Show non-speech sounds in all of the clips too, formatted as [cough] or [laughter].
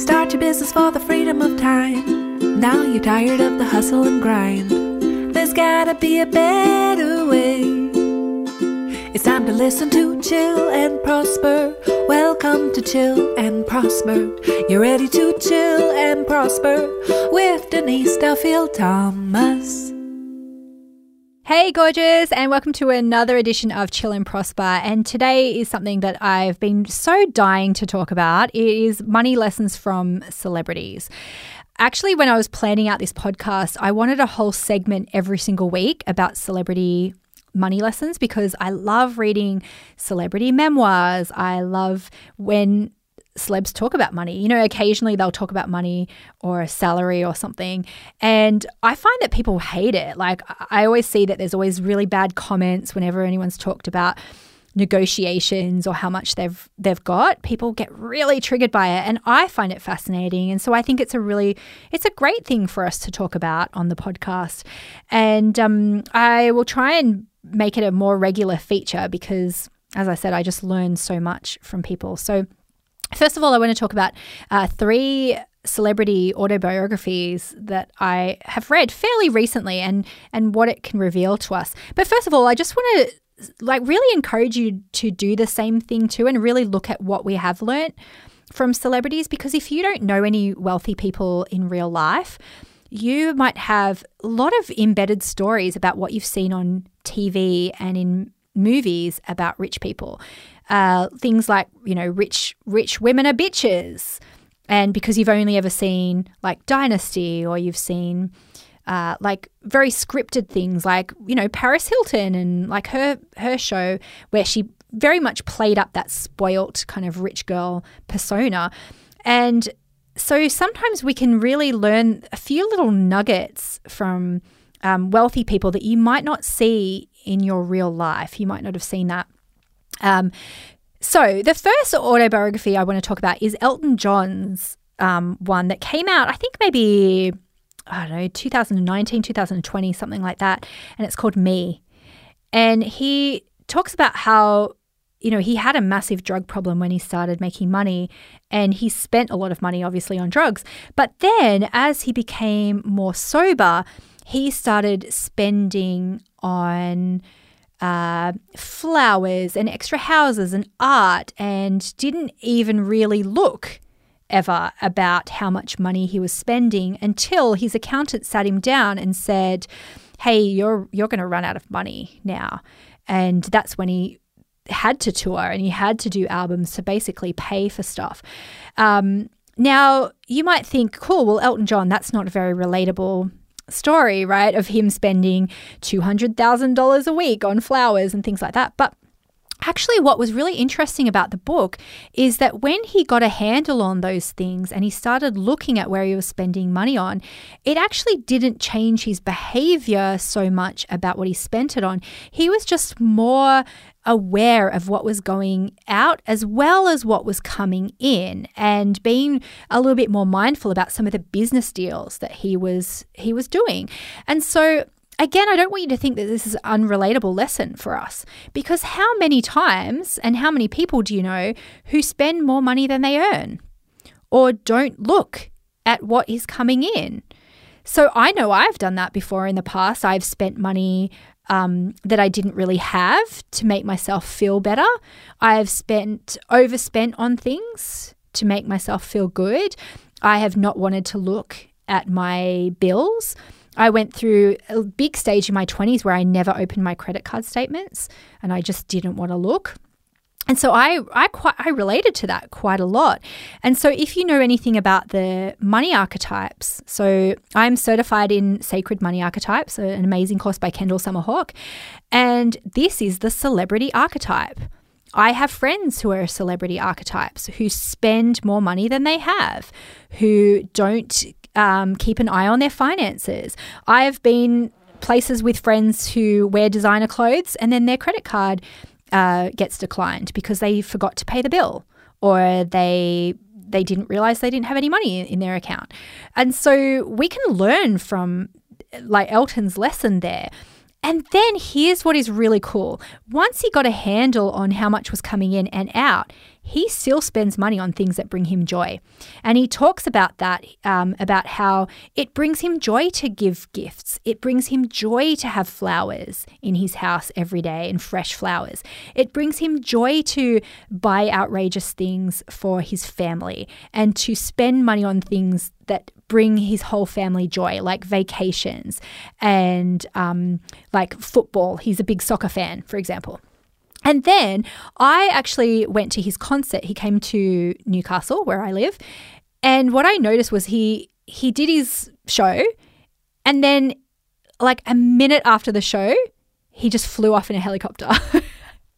Start your business for the freedom of time. Now you're tired of the hustle and grind. There's gotta be a better way. It's time to listen to Chill and Prosper. Welcome to Chill and Prosper. You're ready to chill and prosper with Denise Duffield Thomas. Hey, gorgeous, and welcome to another edition of Chill and Prosper. And today is something that I've been so dying to talk about. It is money lessons from celebrities. Actually, when I was planning out this podcast, I wanted a whole segment every single week about celebrity money lessons because I love reading celebrity memoirs. I love when celebs talk about money. You know, occasionally they'll talk about money or a salary or something. And I find that people hate it. Like, I always see that there's always really bad comments whenever anyone's talked about negotiations or how much they've they've got people get really triggered by it and I find it fascinating and so I think it's a really it's a great thing for us to talk about on the podcast and um, I will try and make it a more regular feature because as I said I just learn so much from people so First of all, I want to talk about uh, three celebrity autobiographies that I have read fairly recently and and what it can reveal to us. But first of all, I just want to like really encourage you to do the same thing too and really look at what we have learnt from celebrities because if you don't know any wealthy people in real life, you might have a lot of embedded stories about what you've seen on TV and in movies about rich people. Uh, things like, you know, rich rich women are bitches. And because you've only ever seen like Dynasty or you've seen uh, like very scripted things like, you know, Paris Hilton and like her her show where she very much played up that spoilt kind of rich girl persona. And so sometimes we can really learn a few little nuggets from um, wealthy people that you might not see in your real life. You might not have seen that um, so, the first autobiography I want to talk about is Elton John's um, one that came out, I think maybe, I don't know, 2019, 2020, something like that. And it's called Me. And he talks about how, you know, he had a massive drug problem when he started making money and he spent a lot of money, obviously, on drugs. But then as he became more sober, he started spending on uh, flowers and extra houses and art and didn't even really look ever about how much money he was spending until his accountant sat him down and said, "Hey, you're you're going to run out of money now." And that's when he had to tour and he had to do albums to basically pay for stuff. Um, now, you might think, cool, well, Elton John, that's not very relatable story, right, of him spending $200,000 a week on flowers and things like that. But Actually, what was really interesting about the book is that when he got a handle on those things and he started looking at where he was spending money on, it actually didn't change his behavior so much about what he spent it on. He was just more aware of what was going out as well as what was coming in and being a little bit more mindful about some of the business deals that he was he was doing. And so again, I don't want you to think that this is an unrelatable lesson for us because how many times and how many people do you know who spend more money than they earn or don't look at what is coming in? So I know I've done that before in the past. I've spent money um, that I didn't really have to make myself feel better. I've spent overspent on things to make myself feel good. I have not wanted to look at my bills. I went through a big stage in my 20s where I never opened my credit card statements and I just didn't want to look. And so I, I quite I related to that quite a lot. And so if you know anything about the money archetypes, so I'm certified in Sacred Money Archetypes, an amazing course by Kendall Summerhawk, and this is the celebrity archetype. I have friends who are celebrity archetypes who spend more money than they have, who don't um, keep an eye on their finances. I have been places with friends who wear designer clothes and then their credit card uh, gets declined because they forgot to pay the bill or they they didn't realize they didn't have any money in their account. And so we can learn from like Elton's lesson there. And then here's what is really cool. Once he got a handle on how much was coming in and out, he still spends money on things that bring him joy. And he talks about that, um, about how it brings him joy to give gifts. It brings him joy to have flowers in his house every day and fresh flowers. It brings him joy to buy outrageous things for his family and to spend money on things that bring his whole family joy, like vacations and um, like football. He's a big soccer fan, for example. And then I actually went to his concert. He came to Newcastle, where I live, and what I noticed was he he did his show, and then like a minute after the show, he just flew off in a helicopter. [laughs] and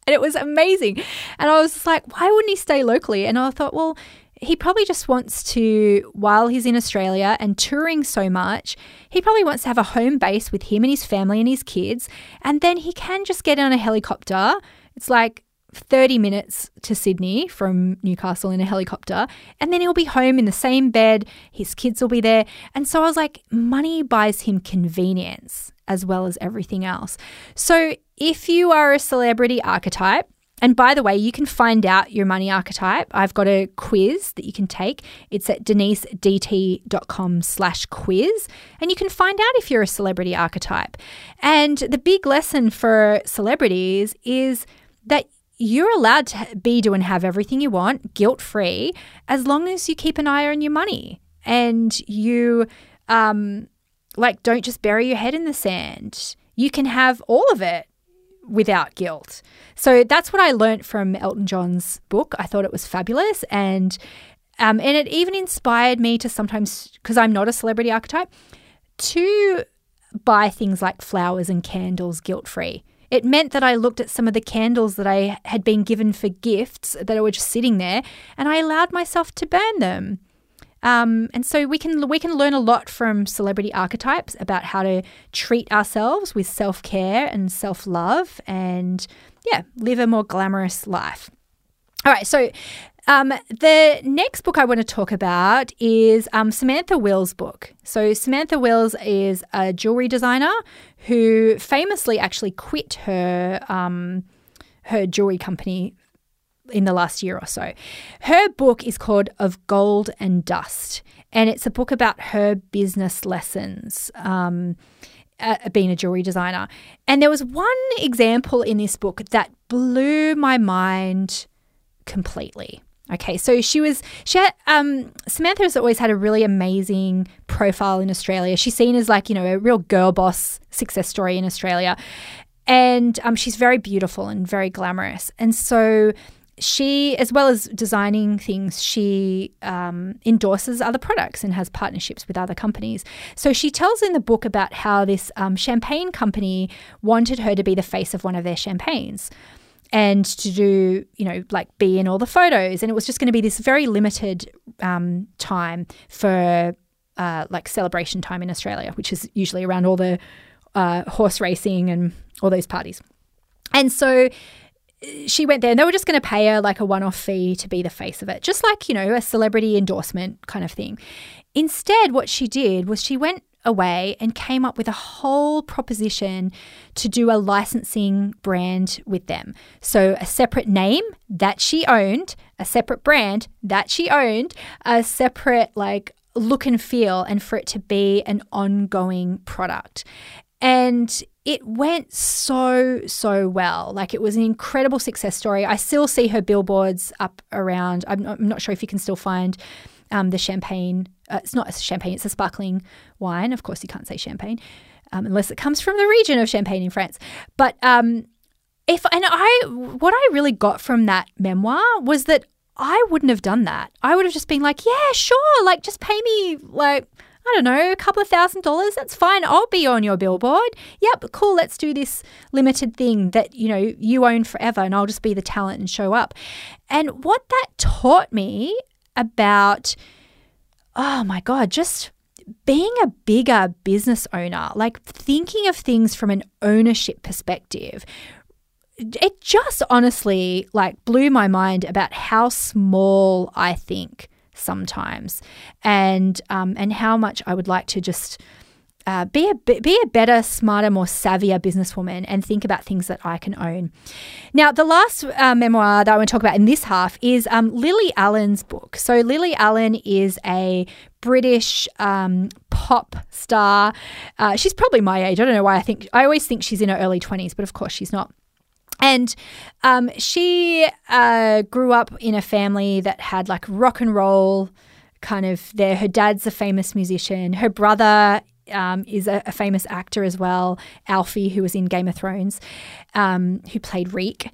it was amazing. And I was like, why wouldn't he stay locally? And I thought, well, he probably just wants to, while he's in Australia and touring so much, he probably wants to have a home base with him and his family and his kids. And then he can just get on a helicopter it's like 30 minutes to Sydney from Newcastle in a helicopter, and then he'll be home in the same bed. His kids will be there. And so I was like, money buys him convenience as well as everything else. So if you are a celebrity archetype, and by the way, you can find out your money archetype. I've got a quiz that you can take. It's at denisedt.com slash quiz. And you can find out if you're a celebrity archetype. And the big lesson for celebrities is – that you're allowed to be, do, and have everything you want guilt free as long as you keep an eye on your money and you, um, like, don't just bury your head in the sand. You can have all of it without guilt. So that's what I learned from Elton John's book. I thought it was fabulous. And, um, and it even inspired me to sometimes, because I'm not a celebrity archetype, to buy things like flowers and candles guilt free. It meant that I looked at some of the candles that I had been given for gifts that were just sitting there, and I allowed myself to burn them. Um, and so we can we can learn a lot from celebrity archetypes about how to treat ourselves with self care and self love, and yeah, live a more glamorous life. All right, so um, the next book I want to talk about is um, Samantha Wills' book. So, Samantha Wills is a jewelry designer who famously actually quit her um, her jewelry company in the last year or so. Her book is called Of Gold and Dust, and it's a book about her business lessons. Uh, being a jewelry designer. And there was one example in this book that blew my mind completely. Okay, so she was she had um, Samantha has always had a really amazing profile in Australia. She's seen as like you know a real girl boss success story in Australia, and um, she's very beautiful and very glamorous. And so she, as well as designing things, she um, endorses other products and has partnerships with other companies. So she tells in the book about how this um, champagne company wanted her to be the face of one of their champagnes and to do, you know, like be in all the photos. And it was just going to be this very limited um, time for uh, like celebration time in Australia, which is usually around all the uh, horse racing and all those parties. And so uh, she went there and they were just going to pay her like a one off fee to be the face of it, just like, you know, a celebrity endorsement kind of thing. Instead, what she did was she went away and came up with a whole proposition to do a licensing brand with them. So, a separate name that she owned, a separate brand that she owned, a separate like look and feel, and for it to be an ongoing product. And it went so, so well. Like it was an incredible success story. I still see her billboards up around. I'm not, I'm not sure if you can still find um, the champagne uh, it's not a champagne, it's a sparkling wine. Of course, you can't say champagne um, unless it comes from the region of Champagne in France. But um, if, and I, what I really got from that memoir was that I wouldn't have done that. I would have just been like, yeah, sure, like just pay me like, I don't know, a couple of thousand dollars. That's fine. I'll be on your billboard. Yep, cool. Let's do this limited thing that, you know, you own forever and I'll just be the talent and show up. And what that taught me about oh my God, just being a bigger business owner, like thinking of things from an ownership perspective, it just honestly like blew my mind about how small I think sometimes and um, and how much I would like to just uh, be a be a better, smarter, more savvier businesswoman, and think about things that I can own. Now, the last uh, memoir that I want to talk about in this half is um, Lily Allen's book. So, Lily Allen is a British um, pop star. Uh, she's probably my age. I don't know why I think I always think she's in her early twenties, but of course she's not. And um, she uh, grew up in a family that had like rock and roll kind of there. Her dad's a famous musician. Her brother um, is a, a, famous actor as well, Alfie, who was in Game of Thrones, um, who played Reek.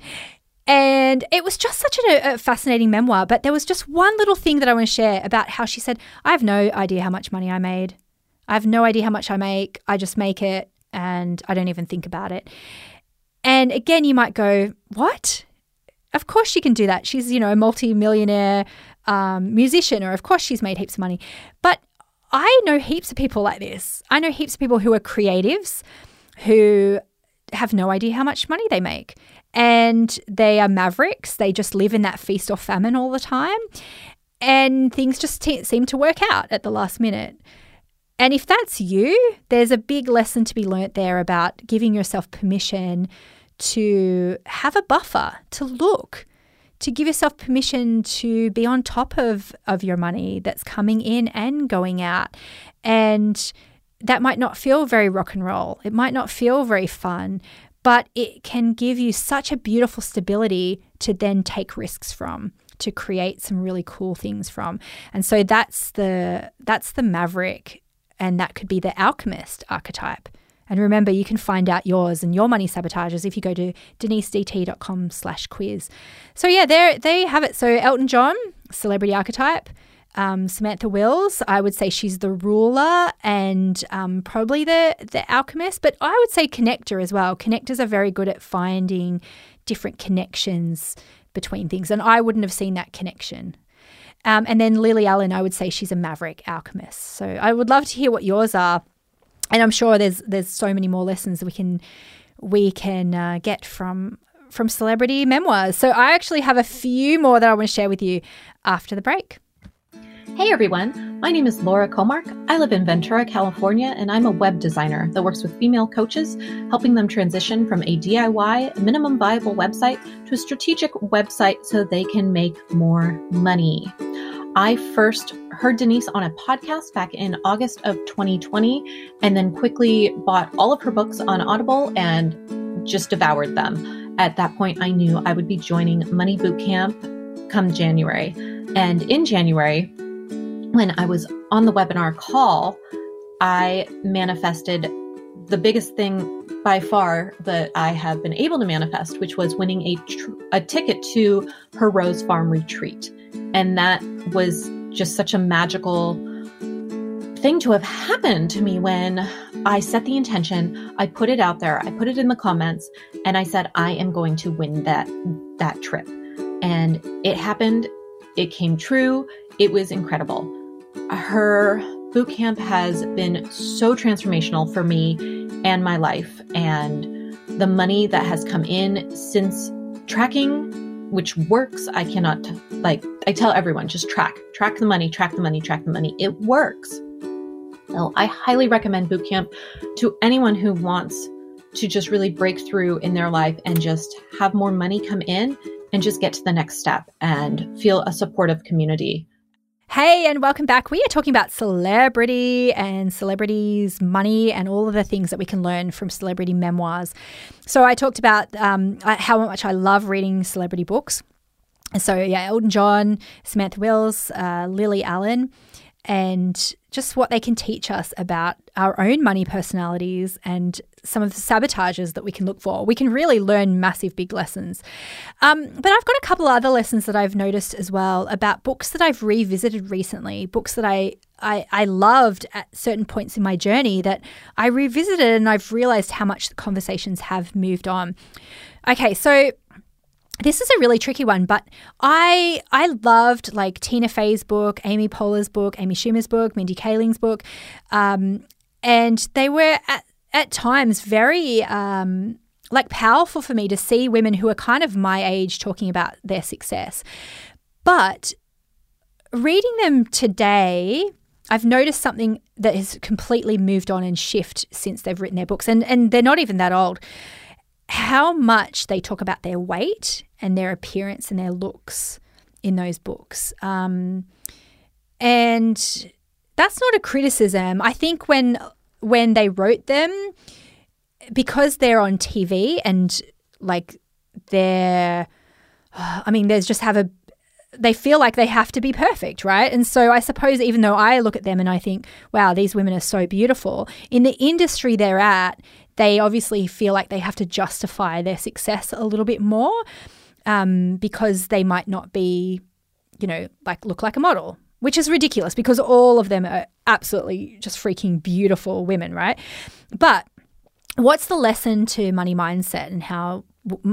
And it was just such a, a, fascinating memoir. But there was just one little thing that I want to share about how she said, I have no idea how much money I made. I have no idea how much I make. I just make it and I don't even think about it. And again, you might go, What? Of course she can do that. She's, you know, a multi-millionaire um, musician, or of course she's made heaps of money. But I know heaps of people like this. I know heaps of people who are creatives who have no idea how much money they make. And they are mavericks. They just live in that feast or famine all the time. And things just t- seem to work out at the last minute. And if that's you, there's a big lesson to be learnt there about giving yourself permission to have a buffer, to look, to give yourself permission to be on top of, of your money that's coming in and going out. And that might not feel very rock and roll. It might not feel very fun, but it can give you such a beautiful stability to then take risks from to create some really cool things from. And so that's the that's the maverick and that could be the alchemist archetype. And remember, you can find out yours and your money sabotages if you go to denisedt.com slash quiz. So yeah, there, there you have it. So Elton John, celebrity archetype. Um, Samantha Wills, I would say she's the ruler and um, probably the the alchemist, but I would say connector as well. Connectors are very good at finding different connections between things, and I wouldn't have seen that connection. Um, and then Lily Allen, I would say she's a maverick alchemist. So I would love to hear what yours are and I'm sure there's there's so many more lessons we can we can uh, get from from celebrity memoirs. So I actually have a few more that I want to share with you after the break. Hey everyone, my name is Laura Comark. I live in Ventura, California, and I'm a web designer that works with female coaches, helping them transition from a DIY minimum viable website to a strategic website so they can make more money. I first heard Denise on a podcast back in August of 2020 and then quickly bought all of her books on Audible and just devoured them. At that point, I knew I would be joining Money Bootcamp come January. And in January, when I was on the webinar call, I manifested the biggest thing by far that I have been able to manifest, which was winning a, tr- a ticket to her Rose Farm retreat. And that was just such a magical thing to have happened to me when I set the intention, I put it out there, I put it in the comments, and I said, I am going to win that, that trip. And it happened. It came true. It was incredible. Her boot camp has been so transformational for me and my life. And the money that has come in since tracking which works. I cannot, like, I tell everyone just track, track the money, track the money, track the money. It works. So I highly recommend bootcamp to anyone who wants to just really break through in their life and just have more money come in and just get to the next step and feel a supportive community Hey, and welcome back. We are talking about celebrity and celebrities' money and all of the things that we can learn from celebrity memoirs. So, I talked about um, how much I love reading celebrity books. So, yeah, Elton John, Samantha Wills, uh, Lily Allen and just what they can teach us about our own money personalities and some of the sabotages that we can look for. We can really learn massive, big lessons. Um, but I've got a couple other lessons that I've noticed as well about books that I've revisited recently, books that I I, I loved at certain points in my journey that I revisited and I've realized how much the conversations have moved on. Okay, so this is a really tricky one, but I I loved like Tina Fey's book, Amy Poehler's book, Amy Schumer's book, Mindy Kaling's book, um, and they were at, at times very um, like powerful for me to see women who are kind of my age talking about their success. But reading them today, I've noticed something that has completely moved on and shift since they've written their books, and and they're not even that old. How much they talk about their weight and their appearance and their looks in those books, um, and that's not a criticism. I think when when they wrote them, because they're on TV and like they're, I mean, there's just have a they feel like they have to be perfect, right? And so I suppose even though I look at them and I think, wow, these women are so beautiful, in the industry they're at, they obviously feel like they have to justify their success a little bit more um, because they might not be, you know, like look like a model, which is ridiculous because all of them are absolutely just freaking beautiful women, right? But what's the lesson to money mindset and how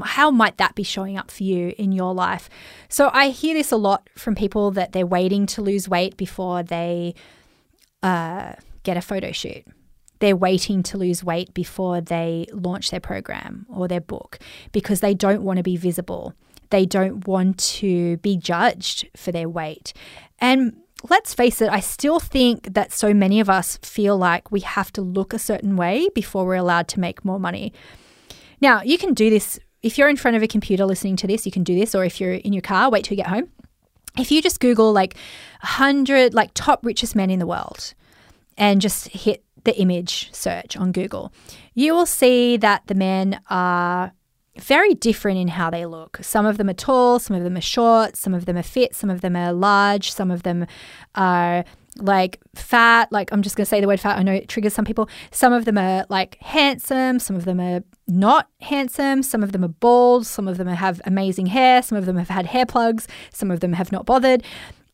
how might that be showing up for you in your life? So I hear this a lot from people that they're waiting to lose weight before they uh, get a photo shoot. They're waiting to lose weight before they launch their program or their book because they don't want to be visible. They don't want to be judged for their weight. And let's face it, I still think that so many of us feel like we have to look a certain way before we're allowed to make more money. Now, you can do this if you're in front of a computer listening to this, you can do this, or if you're in your car, wait till you get home. If you just Google like 100 like top richest men in the world and just hit the image search on Google, you will see that the men are very different in how they look. Some of them are tall, some of them are short, some of them are fit, some of them are large, some of them are like fat, like I'm just going to say the word fat. I know it triggers some people. Some of them are like handsome, some of them are not handsome, some of them are bald, some of them have amazing hair, some of them have had hair plugs, some of them have not bothered.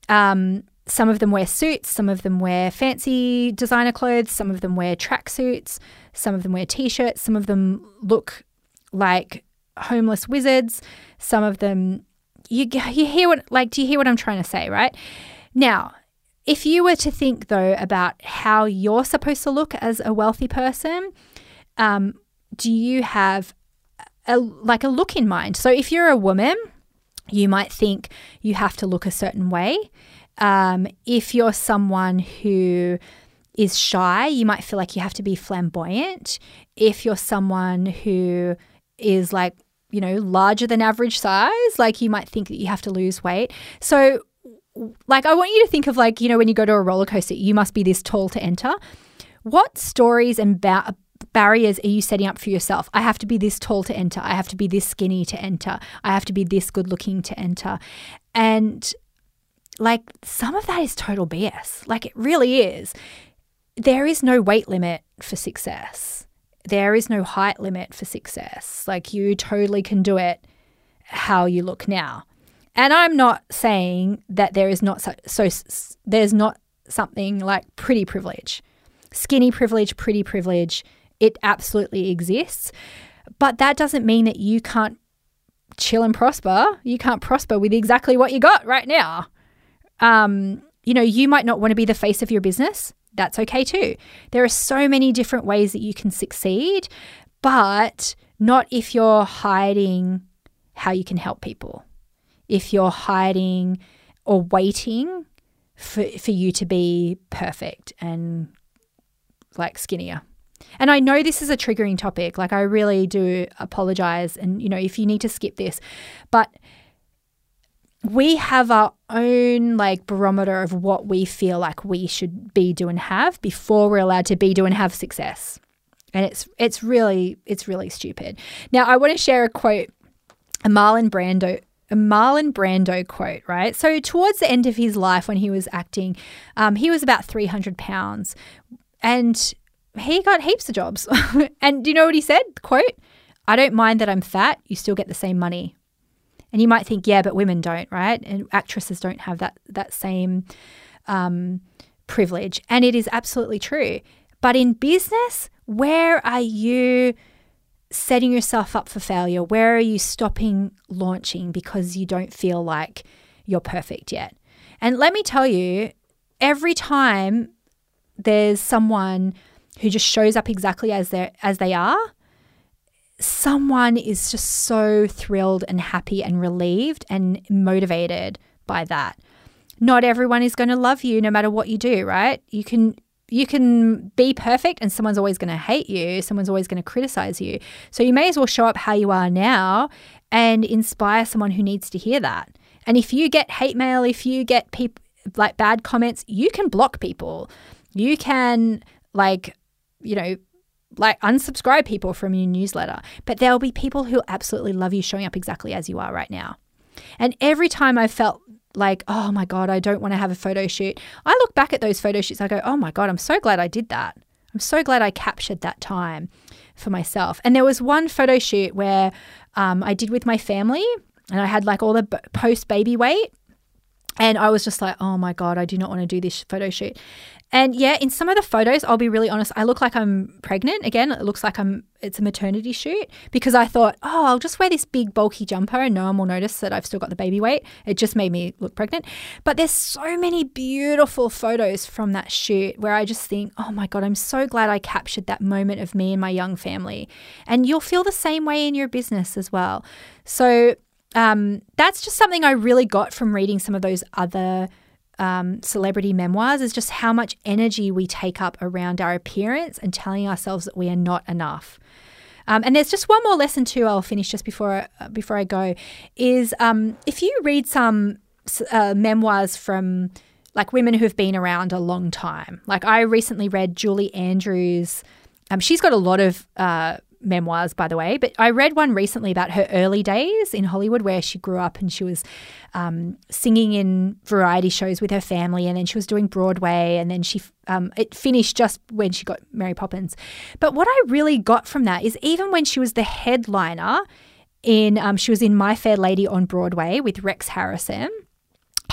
Um, some of them wear suits, some of them wear fancy designer clothes, some of them wear tracksuits, some of them wear t shirts, some of them look like homeless wizards, some of them. You, you hear what like do you hear what I'm trying to say right now if you were to think, though, about how you're supposed to look as a wealthy person, um, do you have a, like a look in mind? So if you're a woman, you might think you have to look a certain way. Um, if you're someone who is shy, you might feel like you have to be flamboyant. If you're someone who is like, you know, larger than average size, like you might think that you have to lose weight. So like I want you to think of like, you know, when you go to a roller coaster, you must be this tall to enter. What stories and ba- barriers are you setting up for yourself? I have to be this tall to enter. I have to be this skinny to enter. I have to be this good looking to enter. And like some of that is total BS. Like it really is. There is no weight limit for success. There is no height limit for success. Like you totally can do it how you look now. And I'm not saying that there is not so, so there's not something like pretty privilege. Skinny privilege, pretty privilege, it absolutely exists. But that doesn't mean that you can't chill and prosper. You can't prosper with exactly what you got right now. Um, you know, you might not want to be the face of your business. That's okay too. There are so many different ways that you can succeed, but not if you're hiding how you can help people if you're hiding or waiting for, for you to be perfect and like skinnier. And I know this is a triggering topic. Like, I really do apologize. And, you know, if you need to skip this, but we have our own like barometer of what we feel like we should be, do, and have before we're allowed to be, do, and have success. And it's it's really it's really stupid. Now I want to share a quote a Marlon Brando a Marlon Brando quote, right? So, towards the end of his life, when he was acting, um, he was about 300 pounds and he got heaps of jobs. [laughs] and do you know what he said? Quote, I don't mind that I'm fat, you still get the same money. And you might think, yeah, but women don't, right? And actresses don't have that, that same um, privilege. And it is absolutely true. But in business, where are you? setting yourself up for failure? Where are you stopping launching because you don't feel like you're perfect yet? And let me tell you, every time there's someone who just shows up exactly as they as they are, someone is just so thrilled and happy and relieved and motivated by that. not everyone is going to love you no matter what you do, right? You can you can be perfect and someone's always going to hate you, someone's always going to criticize you. So you may as well show up how you are now and inspire someone who needs to hear that. And if you get hate mail, if you get people like bad comments, you can block people. You can like, you know, like unsubscribe people from your newsletter. But there'll be people who absolutely love you showing up exactly as you are right now. And every time I felt like, oh my God, I don't want to have a photo shoot, I look back at those photo shoots, I go, oh my God, I'm so glad I did that. I'm so glad I captured that time for myself. And there was one photo shoot where um, I did with my family and I had like all the post baby weight. And I was just like, oh my God, I do not want to do this photo shoot. And yeah, in some of the photos, I'll be really honest, I look like I'm pregnant. Again, it looks like I'm it's a maternity shoot because I thought, oh, I'll just wear this big bulky jumper and no one will notice that I've still got the baby weight. It just made me look pregnant. But there's so many beautiful photos from that shoot where I just think, oh my God, I'm so glad I captured that moment of me and my young family. And you'll feel the same way in your business as well. So um, that's just something I really got from reading some of those other um, celebrity memoirs is just how much energy we take up around our appearance and telling ourselves that we are not enough. Um, and there's just one more lesson too. I'll finish just before uh, before I go. Is um, if you read some uh, memoirs from like women who have been around a long time. Like I recently read Julie Andrews. Um, she's got a lot of uh, memoirs, by the way, but I read one recently about her early days in Hollywood where she grew up and she was um, singing in variety shows with her family and then she was doing Broadway and then she um, it finished just when she got Mary Poppins. But what I really got from that is even when she was the headliner in um, she was in My Fair Lady on Broadway with Rex Harrison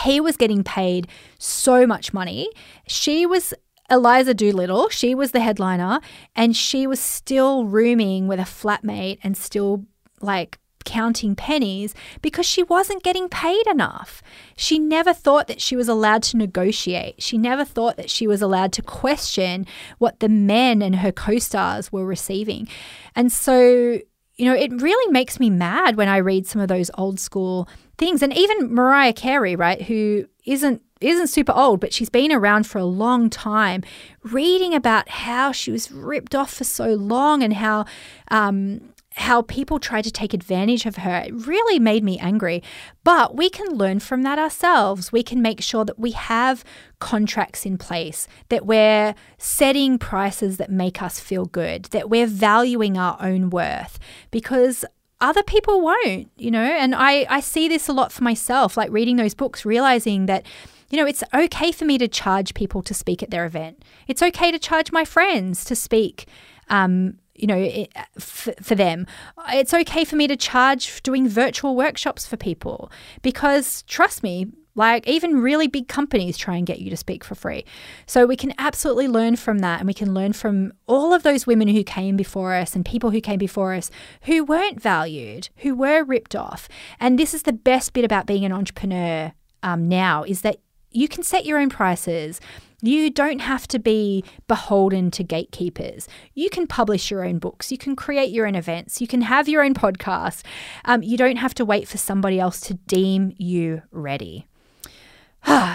he was getting paid so much money. She was Eliza Doolittle, she was the headliner, and she was still rooming with a flatmate and still like counting pennies because she wasn't getting paid enough. She never thought that she was allowed to negotiate. She never thought that she was allowed to question what the men and her co stars were receiving. And so, you know, it really makes me mad when I read some of those old school things. And even Mariah Carey, right, who isn't isn't super old, but she's been around for a long time, reading about how she was ripped off for so long and how um, how people tried to take advantage of her. It really made me angry. But we can learn from that ourselves. We can make sure that we have contracts in place, that we're setting prices that make us feel good, that we're valuing our own worth. Because other people won't, you know, and I, I see this a lot for myself, like reading those books, realizing that you know, it's okay for me to charge people to speak at their event. It's okay to charge my friends to speak. Um, you know, for, for them. It's okay for me to charge doing virtual workshops for people because trust me, like even really big companies try and get you to speak for free. So we can absolutely learn from that and we can learn from all of those women who came before us and people who came before us who weren't valued, who were ripped off. And this is the best bit about being an entrepreneur um, now is that you can set your own prices. You don't have to be beholden to gatekeepers. You can publish your own books. You can create your own events. You can have your own podcast. Um, you don't have to wait for somebody else to deem you ready.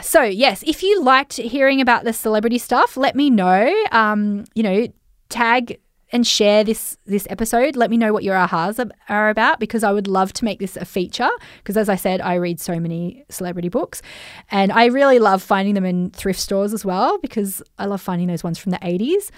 So, yes, if you liked hearing about the celebrity stuff, let me know. Um, you know, tag and share this this episode. Let me know what your ahas are about because I would love to make this a feature. Because as I said, I read so many celebrity books, and I really love finding them in thrift stores as well because I love finding those ones from the eighties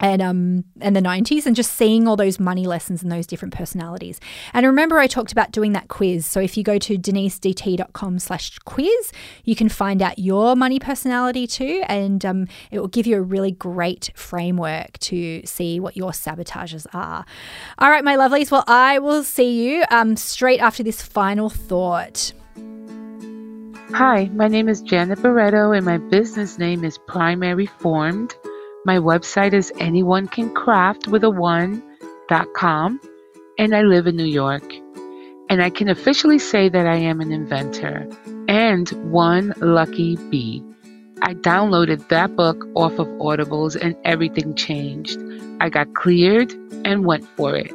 and um and the 90s and just seeing all those money lessons and those different personalities. And remember i talked about doing that quiz. So if you go to denisedt.com slash quiz you can find out your money personality too. And um, it will give you a really great framework to see what your sabotages are. All right my lovelies. Well i will see you um, straight after this final thought. Hi, my name is Janet Barreto, and my business name is Primary Formed. My website is anyonecancraft with a and I live in New York. And I can officially say that I am an inventor and one lucky bee. I downloaded that book off of Audibles and everything changed. I got cleared and went for it.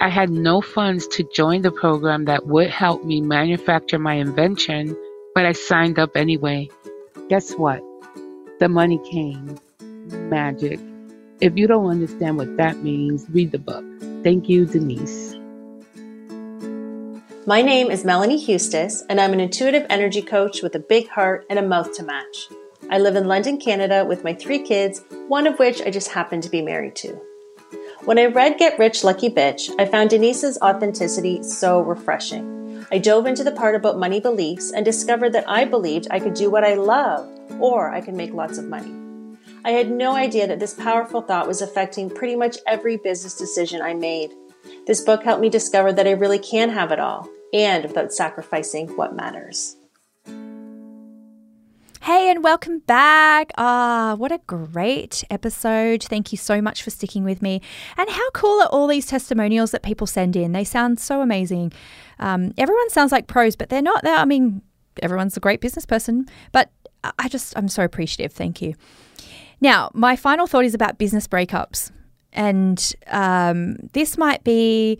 I had no funds to join the program that would help me manufacture my invention but I signed up anyway. Guess what? The money came. Magic. If you don't understand what that means, read the book. Thank you, Denise. My name is Melanie Hustis, and I'm an intuitive energy coach with a big heart and a mouth to match. I live in London, Canada with my three kids, one of which I just happen to be married to. When I read Get Rich Lucky Bitch, I found Denise's authenticity so refreshing. I dove into the part about money beliefs and discovered that I believed I could do what I love or I could make lots of money. I had no idea that this powerful thought was affecting pretty much every business decision I made. This book helped me discover that I really can have it all and without sacrificing what matters. Hey, and welcome back. Ah, what a great episode. Thank you so much for sticking with me. And how cool are all these testimonials that people send in? They sound so amazing. Um, everyone sounds like pros, but they're not. They're, I mean, everyone's a great business person, but I just, I'm so appreciative. Thank you. Now, my final thought is about business breakups. And um, this might be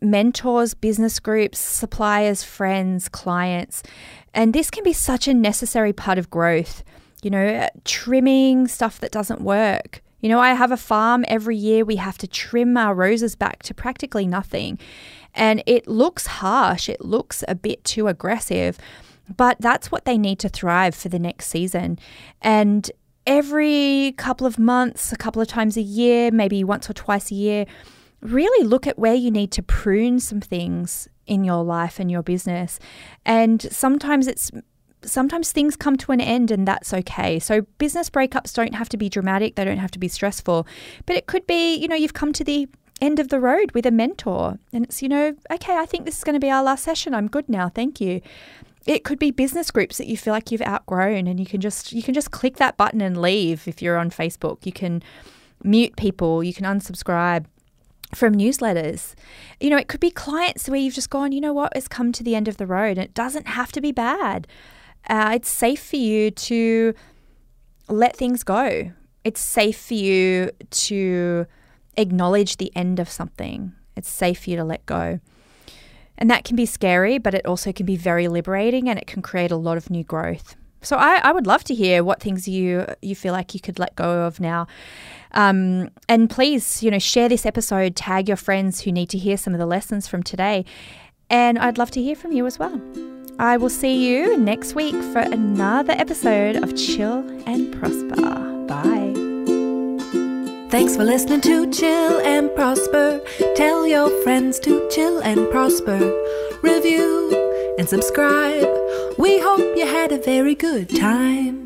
mentors, business groups, suppliers, friends, clients. And this can be such a necessary part of growth. You know, trimming stuff that doesn't work. You know, I have a farm every year. We have to trim our roses back to practically nothing. And it looks harsh, it looks a bit too aggressive, but that's what they need to thrive for the next season. And every couple of months, a couple of times a year, maybe once or twice a year, really look at where you need to prune some things in your life and your business. And sometimes it's sometimes things come to an end and that's okay. So business breakups don't have to be dramatic, they don't have to be stressful. But it could be, you know, you've come to the end of the road with a mentor and it's, you know, okay, I think this is going to be our last session. I'm good now. Thank you it could be business groups that you feel like you've outgrown and you can just you can just click that button and leave if you're on Facebook. You can mute people, you can unsubscribe from newsletters. You know, it could be clients where you've just gone, you know what, it's come to the end of the road. It doesn't have to be bad. Uh, it's safe for you to let things go. It's safe for you to acknowledge the end of something. It's safe for you to let go. And that can be scary, but it also can be very liberating and it can create a lot of new growth. So I, I would love to hear what things you you feel like you could let go of now. Um, and please, you know, share this episode, tag your friends who need to hear some of the lessons from today. And I'd love to hear from you as well. I will see you next week for another episode of Chill and Prosper. Bye. Thanks for listening to Chill and Prosper. Tell your friends to chill and prosper. Review and subscribe. We hope you had a very good time.